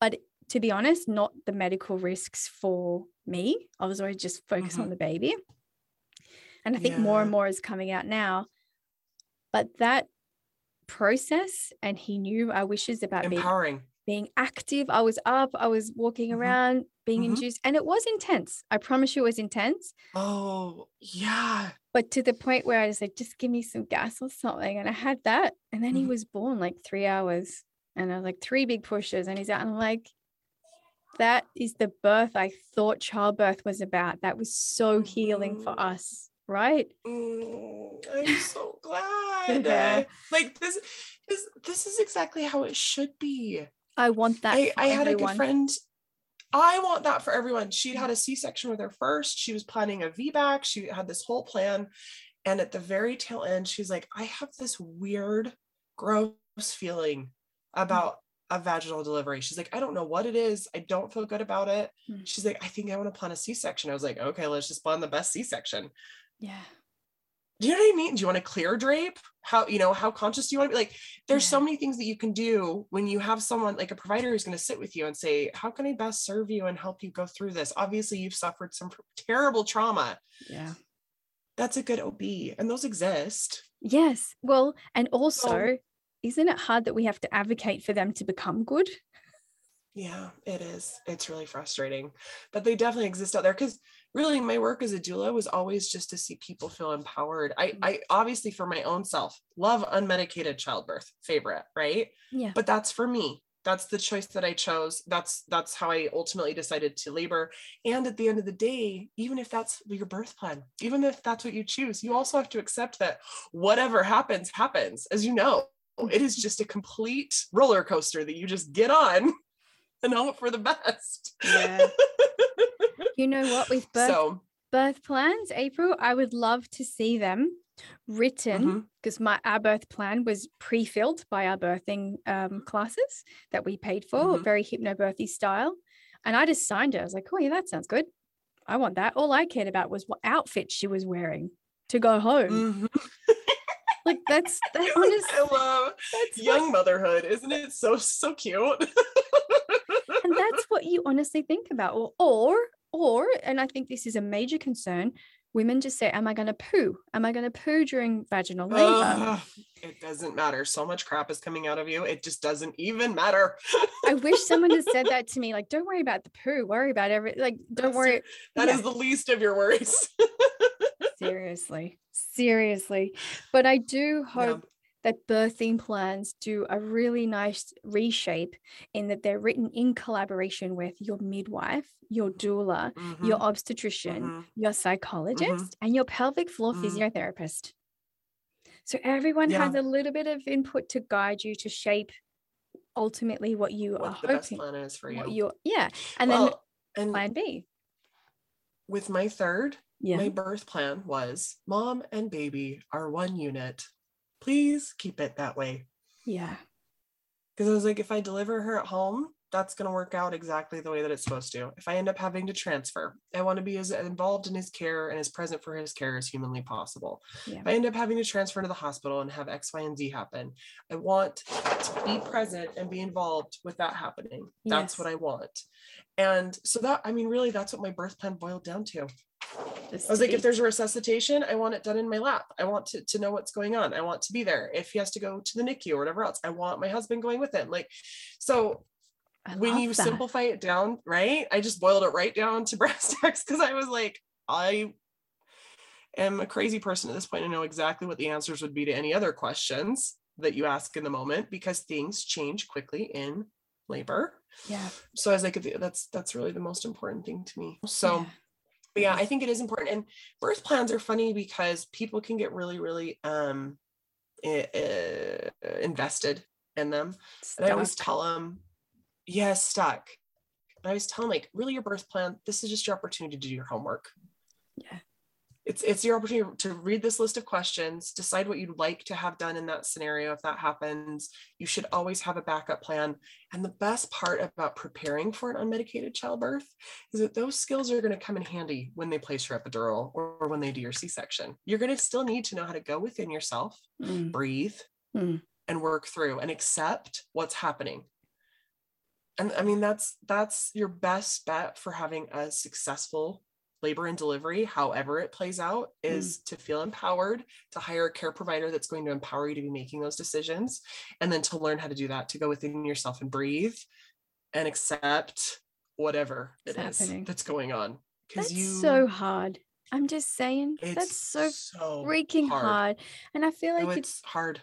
But to be honest, not the medical risks for me. I was always just focused Mhm. on the baby. And I think more and more is coming out now. But that process, and he knew our wishes about being Empowering. being active. I was up, I was walking Mhm. around, being Mhm. induced, and it was intense. I promise you, it was intense. Oh, yeah. But to the point where I just said, just give me some gas or something. And I had that. And then he Mhm. was born like three hours. And I was like, three big pushes. And he's out. And I'm like, that is the birth I thought childbirth was about. That was so healing for us, right? Mm, I'm so glad. Yeah. Like this is this is exactly how it should be. I want that. I, I had a good friend. I want that for everyone. She'd had a C-section with her first. She was planning a VBAC. She had this whole plan. And at the very tail end, she's like, I have this weird, gross feeling about a vaginal delivery. She's like, I don't know what it is. I don't feel good about it. Mm. She's like, I think I want to plan a C-section. I was like, okay, let's just plan the best C-section. Yeah. Do you know what I mean? Do you want to clear drape? How, you know, how conscious do you want to be? Like, there's so many things that you can do when you have someone like a provider who's going to sit with you and say, How can I best serve you and help you go through this? Obviously, you've suffered some terrible trauma. Yeah. That's a good OB, and those exist. Yes. Well, and also, isn't it hard that we have to advocate for them to become good? Yeah, it is. It's really frustrating, but they definitely exist out there because really my work as a doula was always just to see people feel empowered. I, mm-hmm. I obviously for my own self love unmedicated childbirth, favorite, right? Yeah. but that's for me that's the choice that i chose that's that's how i ultimately decided to labor and at the end of the day even if that's your birth plan even if that's what you choose you also have to accept that whatever happens happens as you know mm-hmm. it is just a complete roller coaster that you just get on and hope for the best Yeah. You know what? With birth so birth plans, April, I would love to see them written because my our birth plan was pre-filled by our birthing um, classes that we paid for, Mhm. very hypnobirthy style. And I just signed it. I was like, oh yeah, that sounds good. I want that. All I cared about was what outfit she was wearing to go home. mhm. Like that's that I love that's young motherhood isn't it so so cute and that's what you honestly think about. Or or or, and I think this is a major concern. Women just say, Am I gonna poo? Am I gonna poo during vaginal labor? It doesn't matter. So much crap is coming out of you. It just doesn't even matter. I wish someone had said that to me. Like, don't worry about the poo. Worry about every like. Don't That's worry. That is Yeah. the least of your worries. Seriously, seriously. But I do hope that birthing plans do a really nice reshape in that they're written in collaboration with your midwife, your doula, your Mhm, obstetrician, mhm. your psychologist, and your pelvic floor Mhm. physiotherapist. So everyone has a little bit of input to guide you to shape ultimately what you are What the best plan is for you. yeah. And then and plan B. with my third, Yeah. my birth plan was mom and baby are one unit. Please keep it that way. yeah. Because I was like, if I deliver her at home, that's going to work out exactly the way that it's supposed to. If I end up having to transfer, I want to be as involved in his care and as present for his care as humanly possible. Yeah. If I end up having to transfer to the hospital and have X, Y, and Z happen, I want to be present and be involved with that happening. That's what I want. And so that, I mean, really, that's what my birth plan boiled down to. I was like, if there's a resuscitation, I want it done in my lap. I want to, to know what's going on. I want to be there. If he has to go to the NICU or whatever else, I want my husband going with him. Like, so when you that. simplify it down, right? I just boiled it right down to brass tacks because I was like, I am a crazy person at this point. I know exactly what the answers would be to any other questions that you ask in the moment because things change quickly in labor. yeah. So I was like, that's that's really the most important thing to me. So yeah. But yeah, I think it is important. And birth plans are funny because people can get really, really um uh, invested in them. And I always tell them, yes, stuck. And I always tell them, like, really, your birth plan, this is just your opportunity to do your homework. Yeah. It's it's your opportunity to read this list of questions, decide what you'd like to have done in that scenario if that happens. You should always have a backup plan. And the best part about preparing for an unmedicated childbirth is that those skills are going to come in handy when they place your epidural or, or when they do your C-section. You're going to still need to know how to go within yourself Mm, breathe Mm. and work through and accept what's happening and i mean that's that's your best bet for having a successful labor and delivery however it plays out is mm. to feel empowered to hire a care provider that's going to empower you to be making those decisions and then to learn how to do that to go within yourself and breathe and accept whatever it is that's going on because you so hard i'm just saying that's so, so freaking hard. hard. and i feel like no, it's, it's hard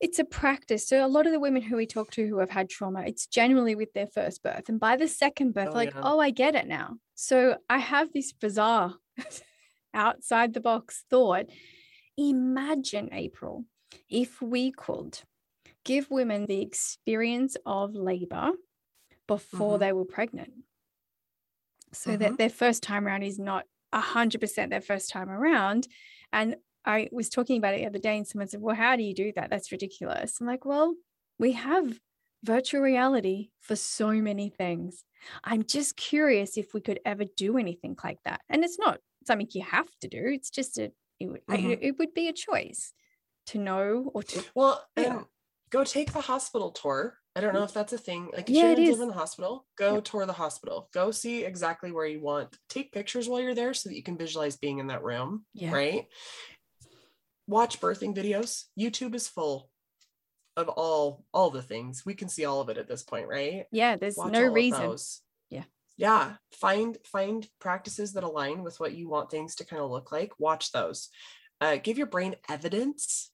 it's a practice. So a lot of the women who we talk to who have had trauma, it's generally with their first birth. And by the second birth, oh, like, yeah. oh, I get it now. So I have this bizarre outside the box thought. Imagine, April, if we could give women the experience of labor before mm-hmm. they were pregnant. So mm-hmm. that their first time around is not 100% their first time around. And I was talking about it the other day, and someone said, Well, how do you do that? That's ridiculous. I'm like, Well, we have virtual reality for so many things. I'm just curious if we could ever do anything like that. And it's not something you have to do, it's just a, it would, mm-hmm. it, would be a choice to know or to. Well, yeah. go take the hospital tour. I don't know if that's a thing. Like, if yeah, you live in the hospital, go yeah. tour the hospital. Go see exactly where you want. Take pictures while you're there so that you can visualize being in that room. Yeah. Right watch birthing videos. YouTube is full of all all the things. We can see all of it at this point, right? Yeah, there's watch no reason. Yeah. Yeah, find find practices that align with what you want things to kind of look like. Watch those. Uh, give your brain evidence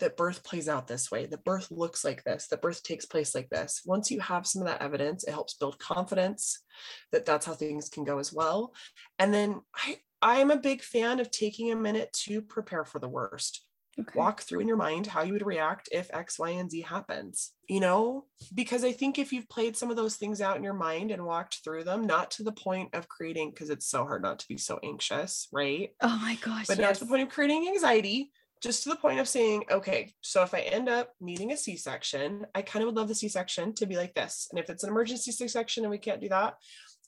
that birth plays out this way, that birth looks like this, that birth takes place like this. Once you have some of that evidence, it helps build confidence that that's how things can go as well. And then I I'm a big fan of taking a minute to prepare for the worst. Okay. Walk through in your mind how you would react if X, Y, and Z happens, you know, because I think if you've played some of those things out in your mind and walked through them, not to the point of creating, because it's so hard not to be so anxious, right? Oh my gosh. But yes. not to the point of creating anxiety, just to the point of saying, okay, so if I end up needing a C section, I kind of would love the C section to be like this. And if it's an emergency C section and we can't do that,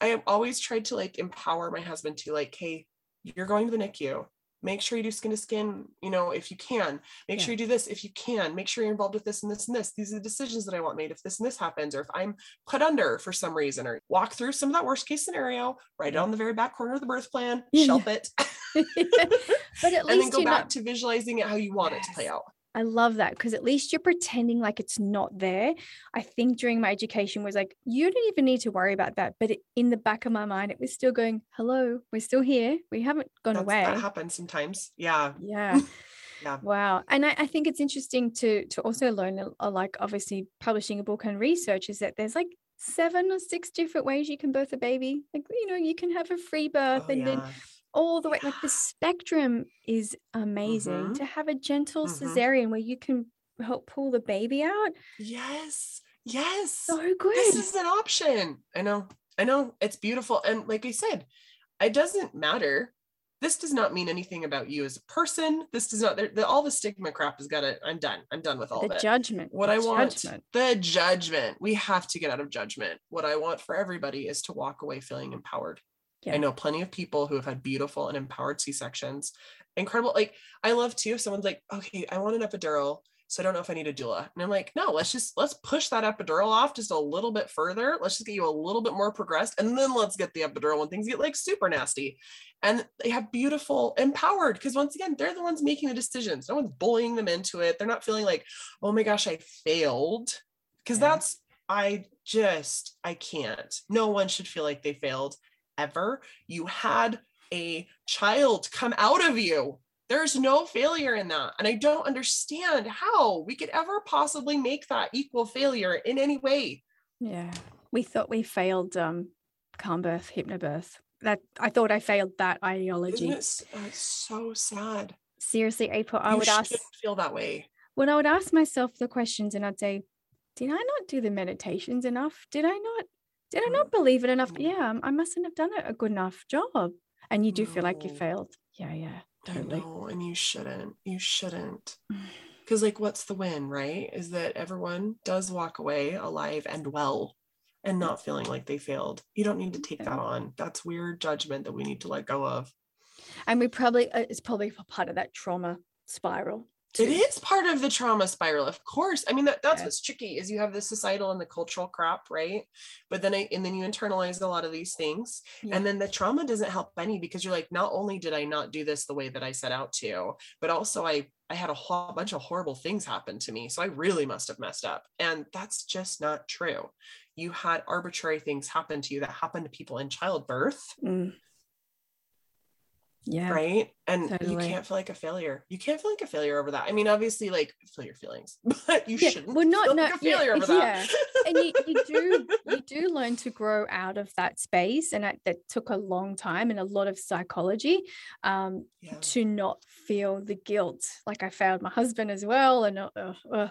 I have always tried to like empower my husband to like, hey, you're going to the NICU. Make sure you do skin to skin, you know, if you can. Make yeah. sure you do this if you can. Make sure you're involved with this and this and this. These are the decisions that I want made if this and this happens, or if I'm put under for some reason, or walk through some of that worst case scenario, write it on the very back corner of the birth plan, shelf it. but at least and then go back to visualizing it how you want yes. it to play out. I love that because at least you're pretending like it's not there. I think during my education was like, you don't even need to worry about that. But in the back of my mind, it was still going, hello, we're still here. We haven't gone That's, away. That happens sometimes. Yeah. Yeah. yeah. Wow. And I, I, think it's interesting to to also learn, like obviously publishing a book and research is that there's like seven or six different ways you can birth a baby. Like, you know, you can have a free birth oh, and yeah. then all the way like the spectrum is amazing mm-hmm. to have a gentle mm-hmm. cesarean where you can help pull the baby out. Yes yes. So good. this is an option. I know i know it's beautiful and like i said it doesn't matter. This does not mean anything about you as a person. This does not the, all the stigma crap has got it i'm done i'm done with all the of it. judgment what i want judgment. the judgment. We have to get out of judgment. What i want for everybody is to walk away feeling empowered yeah. I know plenty of people who have had beautiful and empowered C sections. Incredible. Like, I love too if someone's like, okay, I want an epidural. So I don't know if I need a doula. And I'm like, no, let's just let's push that epidural off just a little bit further. Let's just get you a little bit more progressed. And then let's get the epidural when things get like super nasty. And they have beautiful, empowered, because once again, they're the ones making the decisions. No one's bullying them into it. They're not feeling like, oh my gosh, I failed. Because yeah. that's I just I can't. No one should feel like they failed ever. You had a child come out of you. There's no failure in that. And I don't understand how we could ever possibly make that equal failure in any way. Yeah. We thought we failed um calm birth, hypnobirth. That I thought I failed that ideology. It's so sad. Seriously, April, I you would ask feel that way. When I would ask myself the questions and I'd say, did I not do the meditations enough? Did I not did I not believe it enough? Yeah, I mustn't have done a good enough job. And you do no. feel like you failed. Yeah, yeah, totally. No, and you shouldn't. You shouldn't. Because, like, what's the win, right? Is that everyone does walk away alive and well and not feeling like they failed. You don't need to take that on. That's weird judgment that we need to let go of. And we probably, uh, it's probably part of that trauma spiral to. It is part of the trauma spiral, of course. I mean, that, that's Yeah. what's tricky is you have the societal and the cultural crap, right? But then I, and then you internalize a lot of these things. Yeah. And then the trauma doesn't help any because you're like, not only did I not do this the way that I set out to, but also I I had a whole bunch of horrible things happen to me. So I really must have messed up. And that's just not true. You had arbitrary things happen to you that happened to people in childbirth, Mm. Yeah. right? And totally. you can't feel like a failure. You can't feel like a failure over that. I mean, obviously, like feel your feelings, but you Yeah, shouldn't well, not- feel no, like a yeah, failure over that. and you, you do you do learn to grow out of that space and that, that took a long time and a lot of psychology um, yeah. to not feel the guilt like i failed my husband as well and uh, uh, uh,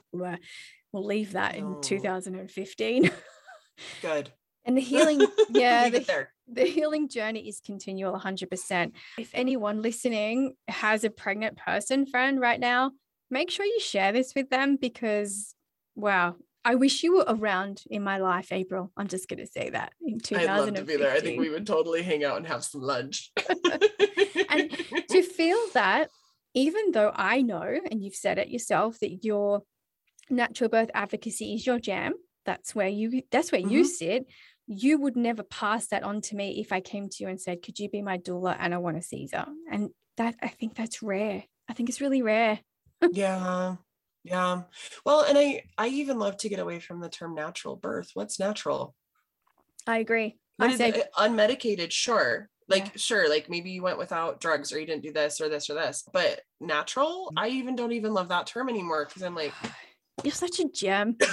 we'll leave that No. in 2015 Good. And the healing yeah the, the healing journey is continual 100% if anyone listening has a pregnant person friend right now make sure you share this with them because wow I wish you were around in my life, April. I'm just going to say that in I'd love to be there. I think we would totally hang out and have some lunch. And to feel that, even though I know, and you've said it yourself, that your natural birth advocacy is your jam, that's where you that's where you Mhm. sit. You would never pass that on to me if I came to you and said, Could you be my doula and I want a Caesar? And that I think that's rare. I think it's really rare. yeah. Yeah. Well, and I I even love to get away from the term natural birth. What's natural? I agree. What I is say it? unmedicated, sure. Like Yeah. sure, like maybe you went without drugs or you didn't do this or this or this. But natural, Mm. I even don't even love that term anymore because I'm like, you're such a gem.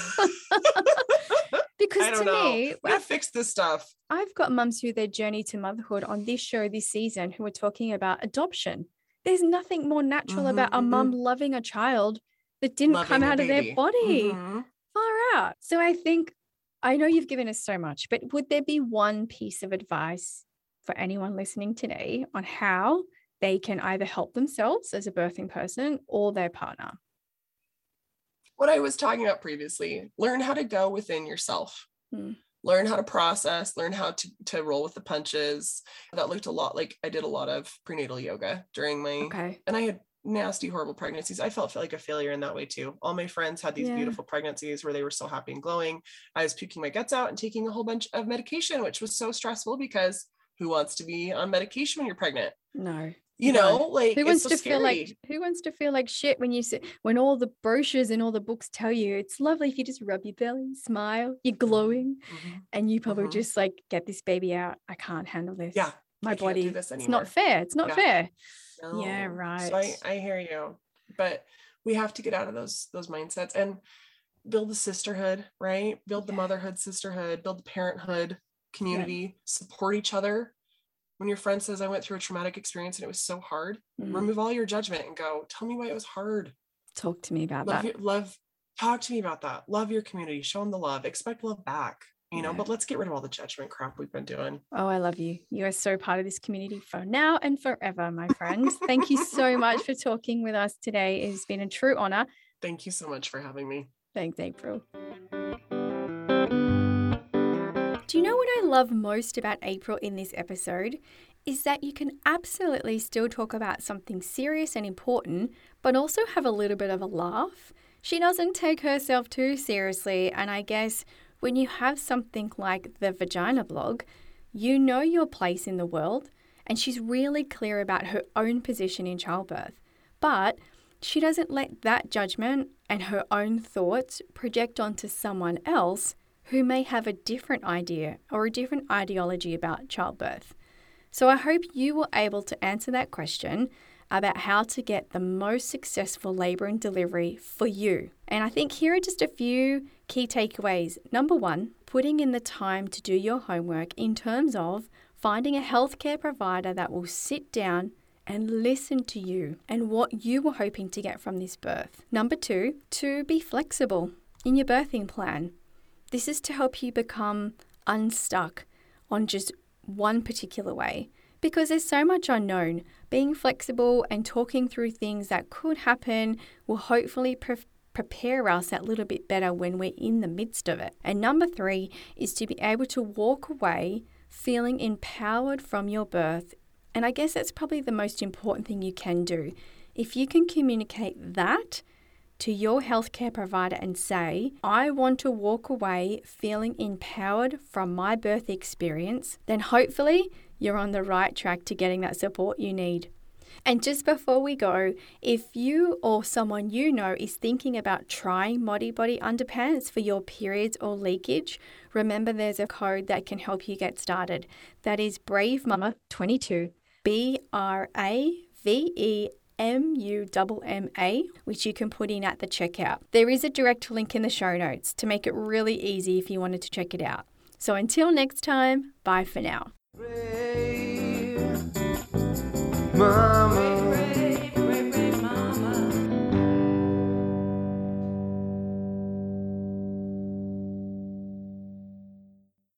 because I to know. me, we gotta fix this stuff. I've got mums through their journey to motherhood on this show this season who are talking about adoption. There's nothing more natural about a Mhm, mum loving a child that didn't Loving come out of their body. Mhm. Far out. So I think I know you've given us so much, but would there be one piece of advice for anyone listening today on how they can either help themselves as a birthing person or their partner? What I was talking about previously. Learn how to go within yourself. Hmm. Learn how to process, learn how to, to roll with the punches. That looked a lot like I did a lot of prenatal yoga during my Okay. and I had nasty, horrible pregnancies. I felt like a failure in that way too. All my friends had these Yeah. beautiful pregnancies where they were so happy and glowing. I was puking my guts out and taking a whole bunch of medication, which was so stressful because who wants to be on medication when you're pregnant? No. You No. know, like Who it's wants so to scary. feel like who wants to feel like shit when you sit when all the brochures and all the books tell you it's lovely if you just rub your belly, smile, you're glowing, Mhm. and you probably Mhm. just like get this baby out. I can't handle this. Yeah, my I body. this It's not fair. It's not Yeah. fair. Yeah, No. So I, right. I hear you, but we have to get out of those those mindsets and build the sisterhood, right? Build the motherhood, sisterhood, build the parenthood community, support each other. When your friend says, I went through a traumatic experience and it was so hard, Mm. remove all your judgment and go, tell me why it was hard. Talk to me about Love, that. your, love, talk to me about that. Love your community, show them the love, expect love back, you know, Yeah. but let's get rid of all the judgment crap we've been doing. Oh, I love you. You are so part of this community for now and forever, my friends. Thank you so much for talking with us today. It's been a true honor. Thank you so much for having me. Thanks, April. You know what I love most about April in this episode? Is that you can absolutely still talk about something serious and important, but also have a little bit of a laugh. She doesn't take herself too seriously, and I guess when you have something like the Vagina blog, you know your place in the world, and she's really clear about her own position in childbirth. But she doesn't let that judgment and her own thoughts project onto someone else who may have a different idea or a different ideology about childbirth. So I hope you were able to answer that question about how to get the most successful labour and delivery for you. And I think here are just a few key takeaways. Number one, putting in the time to do your homework in terms of finding a healthcare provider that will sit down and listen to you and what you were hoping to get from this birth. Number two, to be flexible in your birthing plan. This is to help you become unstuck on just one particular way because there's so much unknown. Being flexible and talking through things that could happen will hopefully pre- prepare us that little bit better when we're in the midst of it. And number three is to be able to walk away feeling empowered from your birth. And I guess that's probably the most important thing you can do If you can communicate that to your healthcare provider and say, I want to walk away feeling empowered from my birth experience, then hopefully you're on the right track to getting that support you need. And just before we go, if you or someone you know is thinking about trying Modibodi underpants for your periods or leakage, remember there's a code that can help you get started. That is Brave Mama 22. B R A V E M U M A, which you can put in at the checkout. There is a direct link in the show notes to make it really easy if you wanted to check it out. So until next time, bye for now. Mommy.